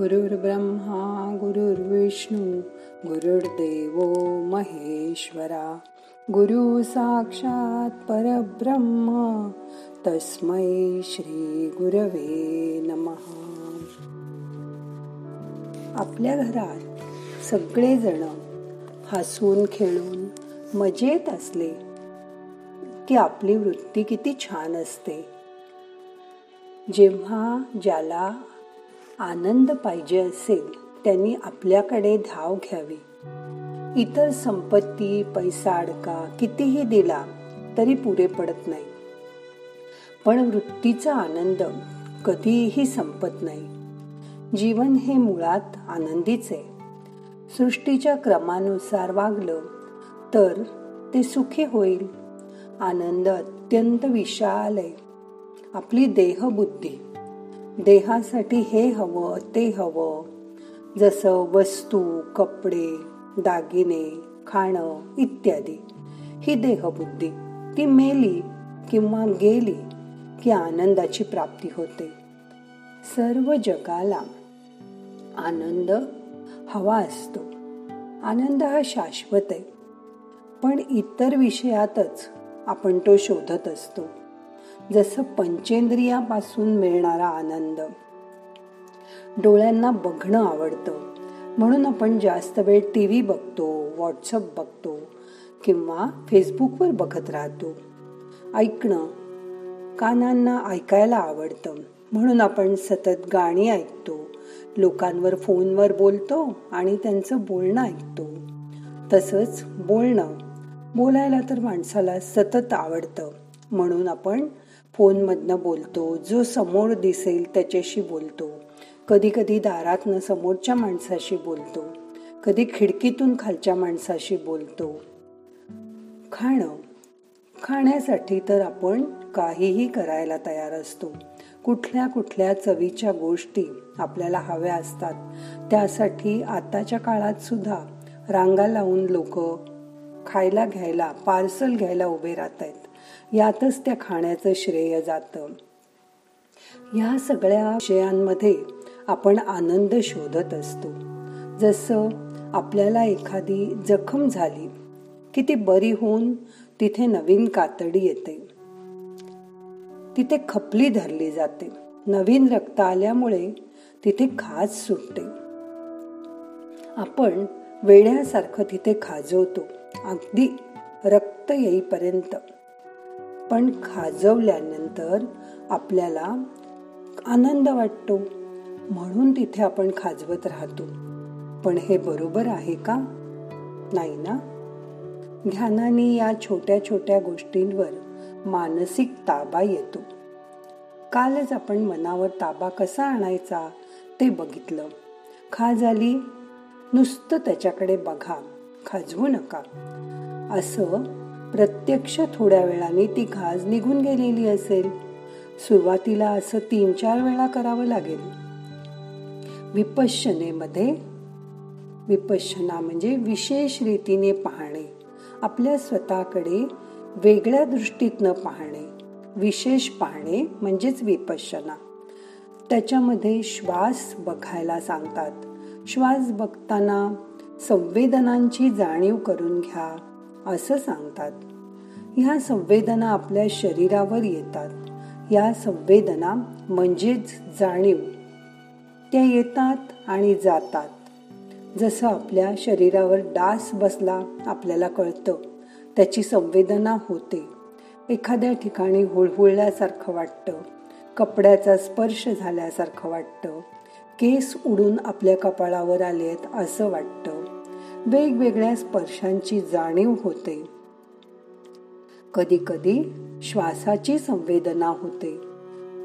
गुरुर्ब्रह्मा गुरुर्विष्णू गुरुर्देव महेश्वरा. गुरु साक्षात परब्रह्म तस्मै श्री गुरवे नमहा आपल्या घरात सगळेजण हसून खेळून मजेत असले की आपली वृत्ती किती छान असते. जेव्हा ज्याला आनंद पाहिजे असेल त्यांनी आपल्याकडे धाव घ्यावी. इतर संपत्ती पैसा अडका कितीही दिला तरी पुरे पडत नाही. पण वृत्तीचा आनंद कधीही संपत नाही. जीवन हे मुळात आनंदीच आहे. सृष्टीच्या क्रमानुसार वागलं तर ते सुखी होईल. आनंद अत्यंत विशाल आहे. आपली देहबुद्धी देहासाठी हे हवं ते हवं. जसं वस्तू कपडे दागिने खाणं इत्यादी. ही देहबुद्धी. ती मेली किंवा गेली की आनंदाची प्राप्ती होते. सर्व जगाला आनंद हवा असतो. आनंद हा शाश्वत आहे. पण इतर विषयातच आपण तो शोधत असतो. जसं पंचेंद्रियापासून मिळणारा आनंद. डोळ्यांना बघणं आवडतं. म्हणून आपण जास्त वेळ टी व्ही बघतो व्हॉट्सअप बघतो किंवा फेसबुकवर बघत राहतो. ऐकणं कानांना ऐकायला आवडतं. म्हणून आपण सतत गाणी ऐकतो. लोकांवर फोनवर बोलतो आणि त्यांचं बोलणं ऐकतो. तसंच बोलणं. बोलायला तर माणसाला सतत आवडतं. म्हणून आपण फोनमधनं बोलतो जो समोर दिसेल त्याच्याशी बोलतो. कधी कधी दारातनं समोरच्या माणसाशी बोलतो. कधी खिडकीतून खालच्या माणसाशी बोलतो. खाणं. खाण्यासाठी तर आपण काहीही करायला तयार असतो. कुठल्या कुठल्या चवीच्या गोष्टी आपल्याला हव्या असतात त्यासाठी आताच्या काळात सुद्धा रांगा लावून लोक खायला घ्यायला पार्सल घ्यायला उभे राहत आहेत यातच त्या खाण्याचं श्रेय जातं. या सगळ्या विषयांमध्ये आपण आनंद शोधत असतो. जसं आपल्याला एखादी जखम झाली की ती बरी होऊन तिथे नवीन कातडी येते. तिथे खपली धरली जाते. नवीन रक्त आल्यामुळे तिथे खाज सुटते. आपण वेड्यासारखं तिथे खाजवतो. अगदी रक्त येईपर्यंत. पण खाजवल्यानंतर आपल्याला आनंद वाटतो. म्हणून तिथे आपण खाजवत राहतो. पण हे बरोबर आहे का? नाही ना? ध्यानाने या छोट्या छोट्या गोष्टींवर मानसिक ताबा येतो. कालच आपण मनावर ताबा कसा आणायचा ते बघितलं. खाज आली नुसतं त्याच्याकडे बघा. खाजवू नका. असं प्रत्यक्ष थोड्या वेळाने ती घास निघून गेलेली असेल. सुरुवातीला असं तीन चार वेळा करावं लागेल. विपश्यनेमध्ये विपश्यना म्हणजे विशेष रीतीने पाहणे. आपल्या स्वतःकडे वेगळ्या दृष्टीतनं पाहणे. विशेष पाहणे म्हणजेच विपश्यना. त्याच्यामध्ये श्वास बघायला सांगतात. श्वास बघताना संवेदनांची जाणीव करून घ्या. असं सांगतात. ह्या संवेदना आपल्या शरीरावर येतात. या संवेदना म्हणजेच जाणीव. त्या येतात आणि जातात. जसं आपल्या शरीरावर डास बसला आपल्याला कळतं. त्याची संवेदना होते. एखाद्या ठिकाणी हुळहुळल्यासारखं वाटतं. कपड्याचा स्पर्श झाल्यासारखं वाटतं. केस उडून आपल्या कपाळावर आलेत असं वाटतं. वेगवेगळ्या स्पर्शांची जाणीव होते. कधी कधी श्वासाची संवेदना होते.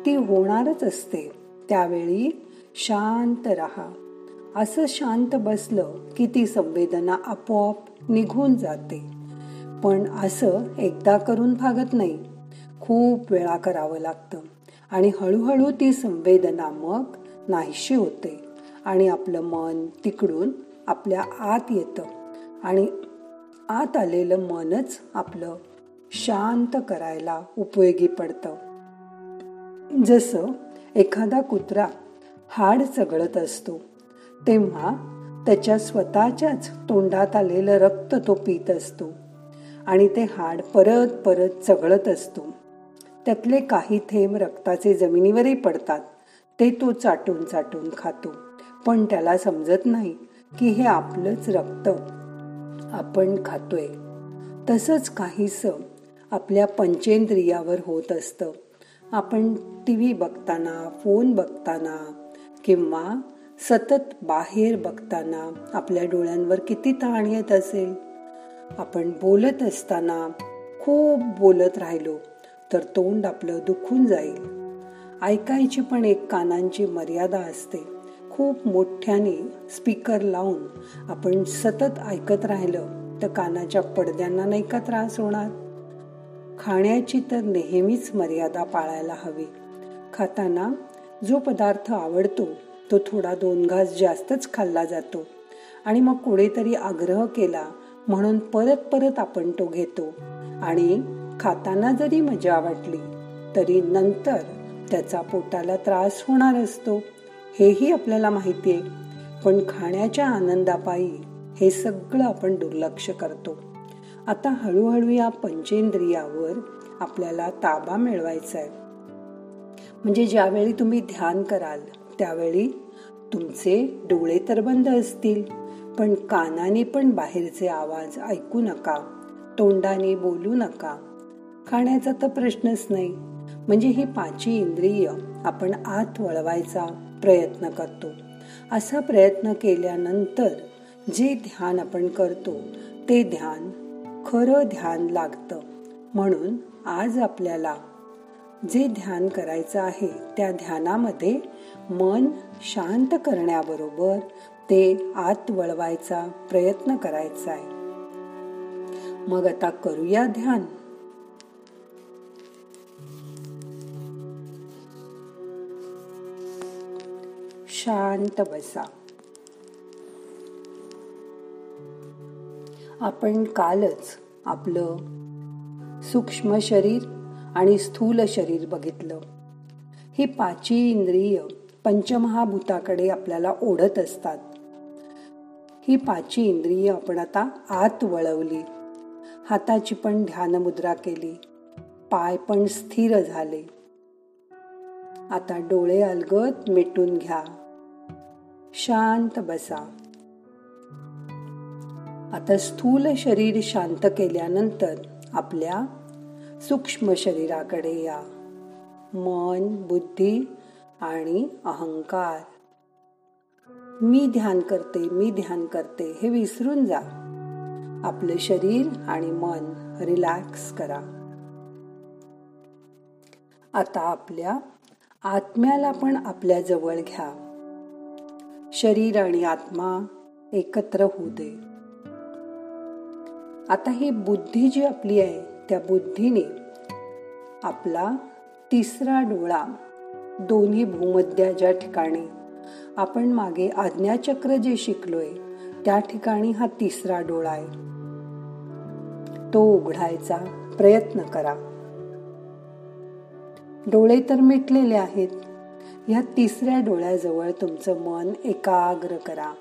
ती होणारच असते. त्यावेळी शांत राहा. असं शांत बसलं की ती संवेदना आपोआप निघून जाते. पण असं एकदा करून भागत नाही. खूप वेळा करावं लागतं. आणि हळूहळू ती संवेदना मग नाहीशी होते. आणि आपलं मन तिकडून आपल्या आत येतं. आणि आत आलेलं मनच आपलं शांत करायला उपयोगी पडतं. जसं एखादा कुत्रा हाड चघळत असतो तेव्हा त्याच्या स्वतःच्याच तोंडात आलेलं रक्त तो पित असतो आणि ते हाड परत परत चघळत असतो. त्यातले काही थेंब रक्ताचे जमिनीवरही पडतात ते तो चाटून चाटून खातो. पण त्याला समजत नाही की हे आपलंच रक्त आपण खातोय. तसंच काहीस आपल्या पंचेंद्रियावर होत असतं. आपण टी व्ही बघताना फोन बघताना किंवा सतत बाहेर बघताना आपल्या डोळ्यांवर किती ताण येत असेल? आपण बोलत असताना खूप बोलत राहिलो तर तोंड आपलं दुखून जाईल. ऐकायची पण एक कानांची मर्यादा असते. खूप मोठ्याने स्पीकर लावून आपण सतत ऐकत राहिलं तर कानाच्या पडद्यांना नाही का त्रास होणार? खाण्याची तर नेहमीच मर्यादा पाळायला हवी. खाताना जो पदार्थ आवडतो तो थोडा दोन घास जास्तच खाल्ला जातो. आणि मग कोणीतरी आग्रह केला म्हणून परत परत आपण तो घेतो. आणि खाताना जरी मजा वाटली तरी नंतर त्याचा पोटाला त्रास होणार असतो. हेही आपल्याला माहिती आहे. पण खाण्याच्या आनंदापायी हे सगळं आपण दुर्लक्ष करतो. आता हळूहळू या पंचेंद्रियावर आपल्याला ताबा मिळवायचा आहे. म्हणजे ज्यावेळी तुम्ही ध्यान कराल त्यावेळी तुमचे डोळे तर बंद असतील पण कानाने पण बाहेरचे आवाज ऐकू नका तोंडाने बोलू नका. खाण्याचा तर प्रश्नच नाही. म्हणजे ही पाची इंद्रिय आपण आत वळवायचा प्रयत्न करतो. असा प्रयत्न केल्यानंतर जे ध्यान आपण करतो ते ध्यान खरं ध्यान लागतं. म्हणून आज आपल्याला जे ध्यान करायचं आहे त्या ध्यानामध्ये मन शांत करण्याबरोबर ते आत वळवायचा प्रयत्न करायचा आहे. मग आता करूया ध्यान. शांत बसा. आपण कालच आपलं सूक्ष्म शरीर आणि स्थूल शरीर बघितलं. ही पाची इंद्रिय पंचमहाभूताकडे आपल्याला ओढत असतात. ही पाची इंद्रिय आपण आता आत वळवली. हाताची पण ध्यानमुद्रा केली. पाय पण स्थिर झाले. आता डोळे अलगत मिटून घ्या. शांत बसा. आता स्थूल शरीर शांत केल्यानंतर आपल्या सूक्ष्म शरीराकडे या. मन बुद्धी आणि अहंकार. मी ध्यान करते मी ध्यान करते हे विसरून जा. आपलं शरीर आणि मन रिलॅक्स करा. आता आपल्या आत्म्याला पण आपल्या जवळ घ्या. शरीर आणि आत्मा एकत्र होऊ दे. आता ही बुद्धी जी आपली आहे त्या बुद्धीने आपला तिसरा डोळा दोन्ही भूमध्या ज्या ठिकाणी आपण मागे आज्ञाचक्र जे शिकलोय त्या ठिकाणी हा तिसरा डोळा आहे. तो उघडायचा प्रयत्न करा. डोळे तर मिटलेले आहेत या तिसऱ्या डोळ्याजवळ तुमचं मन एकाग्र करा.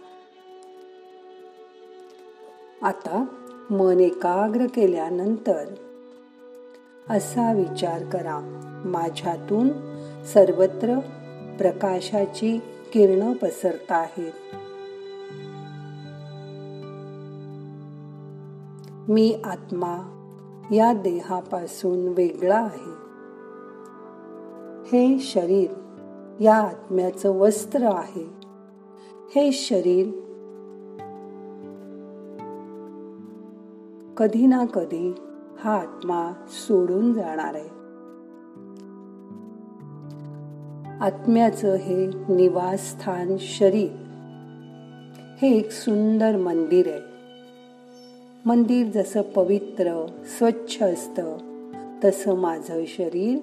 आता मन एकाग्र केल्यानंतर असा विचार करा. माझ्यातून सर्वत्र प्रकाशाची किरण पसरत आहेत. मी आत्मा या देहापासून वेगळा आहे. हे शरीर या आत्म्याचं वस्त्र आहे. हे शरीर कधी ना कधी हा आत्मा सोडून जाणार आहे. आत्म्याचं हे निवासस्थान शरीर. हे एक सुंदर मंदिर आहे. मंदिर जसं पवित्र स्वच्छ असतं तसं माझं शरीर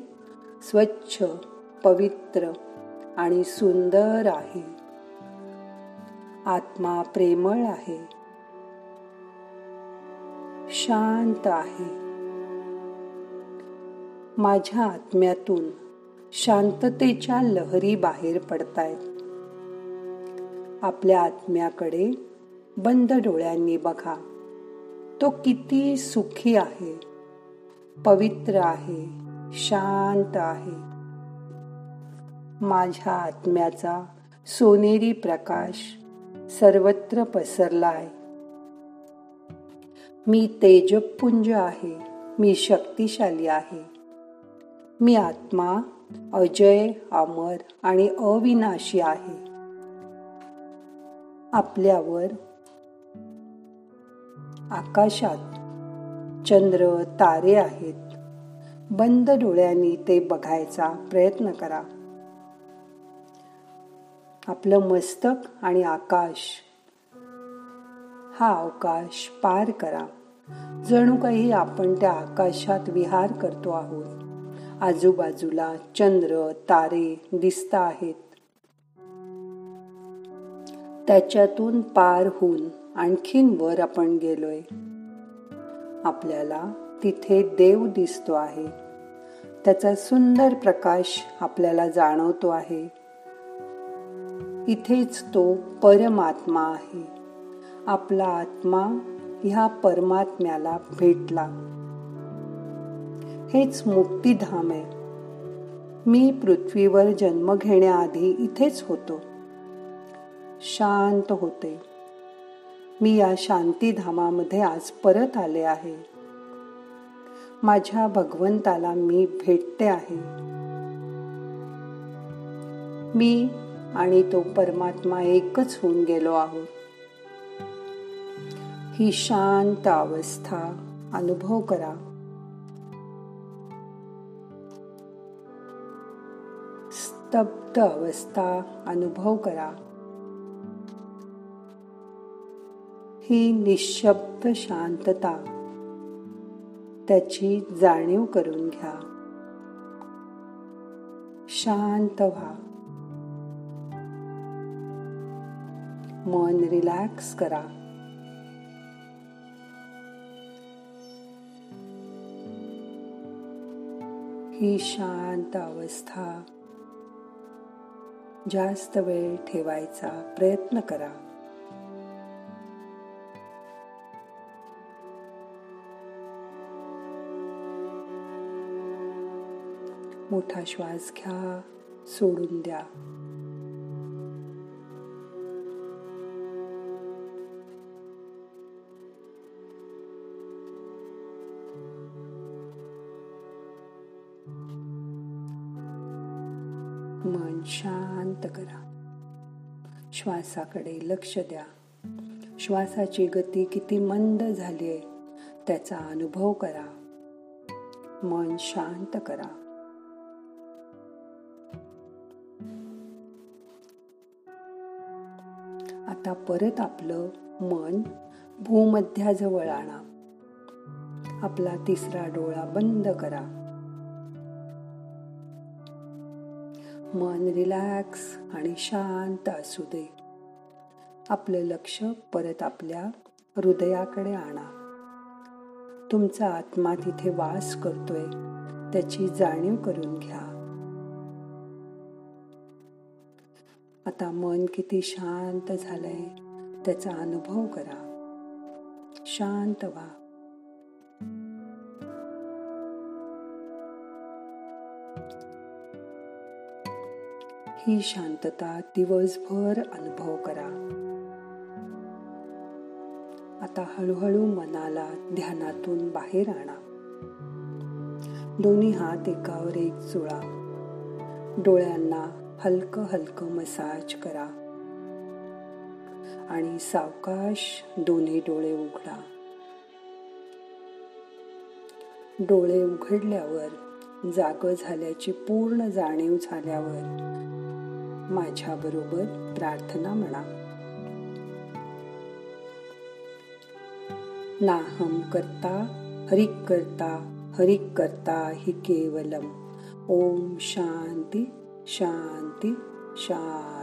स्वच्छ पवित्र आणि सुंदर आहे. आत्मा प्रेमळ आहे. शांत आहे. माझ्या आत्म्यातून शांततेच्या लहरी बाहेर पडतायत. आपल्या आत्म्याकडे बंद डोळ्यांनी बघा. तो किती सुखी आहे. पवित्र आहे. शांत आहे. माझ्या आत्म्याचा सोनेरी प्रकाश सर्वत्र पसरलाय. मी तेजपुंज आहे मी शक्तिशाली आहे. मी आत्मा अजय अमर आणि अविनाशी आहे. आपल्यावर आकाशात चंद्र तारे आहेत. बंद डोळ्यांनी ते बघायचा प्रयत्न करा. आपलं मस्तक आणि आकाश. हा अवकाश पार करा. जणू काही आपण त्या आकाशात विहार करतो आहोत. आजूबाजूला चंद्र तारे दिसत आहेत. त्याच्यातून पार होऊन आणखीन वर आपण गेलोय. आपल्याला तिथे देव दिसतो आहे. त्याचा सुंदर प्रकाश आपल्याला जाणवतो आहे. इथेच तो परमात्मा आहे. आपला आत्मा ह्या परमात्म्याला भेटला. हेच मुक्तीधाम आहे. मी पृथ्वीवर जन्म घेण्याआधी इथेच होतो. शांत होते. मी या शांतीधामामध्ये आज परत आले आहे. माझ्या भगवंताला मी भेटते आहे. मी आणि तो परमात्मा एकच होऊन गेलो आहोत. ही शांत अवस्था अनुभव करा. स्तब्ध अवस्था अनुभव करा. ही निशब्द शांतता त्याची जाणीव करून घ्या. शांत व्हा. मन रिलॅक्स करा. ही शांत अवस्था. जास्त वेळ ठेवायचा प्रयत्न करा. मोठा श्वास घ्या सोडून द्या. मन शांत करा. श्वासाकडे लक्ष द्या. श्वासाची गती किती मंद झाली आहे त्याचा अनुभव करा. मन शांत करा. आता परत आपलं मन भूमध्याजवळ आणा. आपला तिसरा डोळा बंद करा. मन रिलॅक्स आणि शांत असू दे. आपलं लक्ष परत आपल्या हृदयाकडे आणा. तुमचा आत्मा तिथे वास करतोय त्याची जाणीव करून घ्या. आता मन किती शांत झालंय त्याचा अनुभव करा. शांत व्हा. ही शांतता दिवसभर अनुभव करा. आता हळूहळू मनाला ध्यानातून बाहेर आणा. दोन्ही हात एकावर एक चुळा डोळ्यांना हलकं हलकं मसाज करा. आणि सावकाश दोन्ही डोळे उघडा. डोळे उघडल्यावर जाग झाल्याची पूर्ण जाणीव झाल्यावर माझ्या बरोबर प्रार्थना म्हणा. नाहम करता हरिक करता हरिक करता हि केवलम. ओम शांती शांती शांती.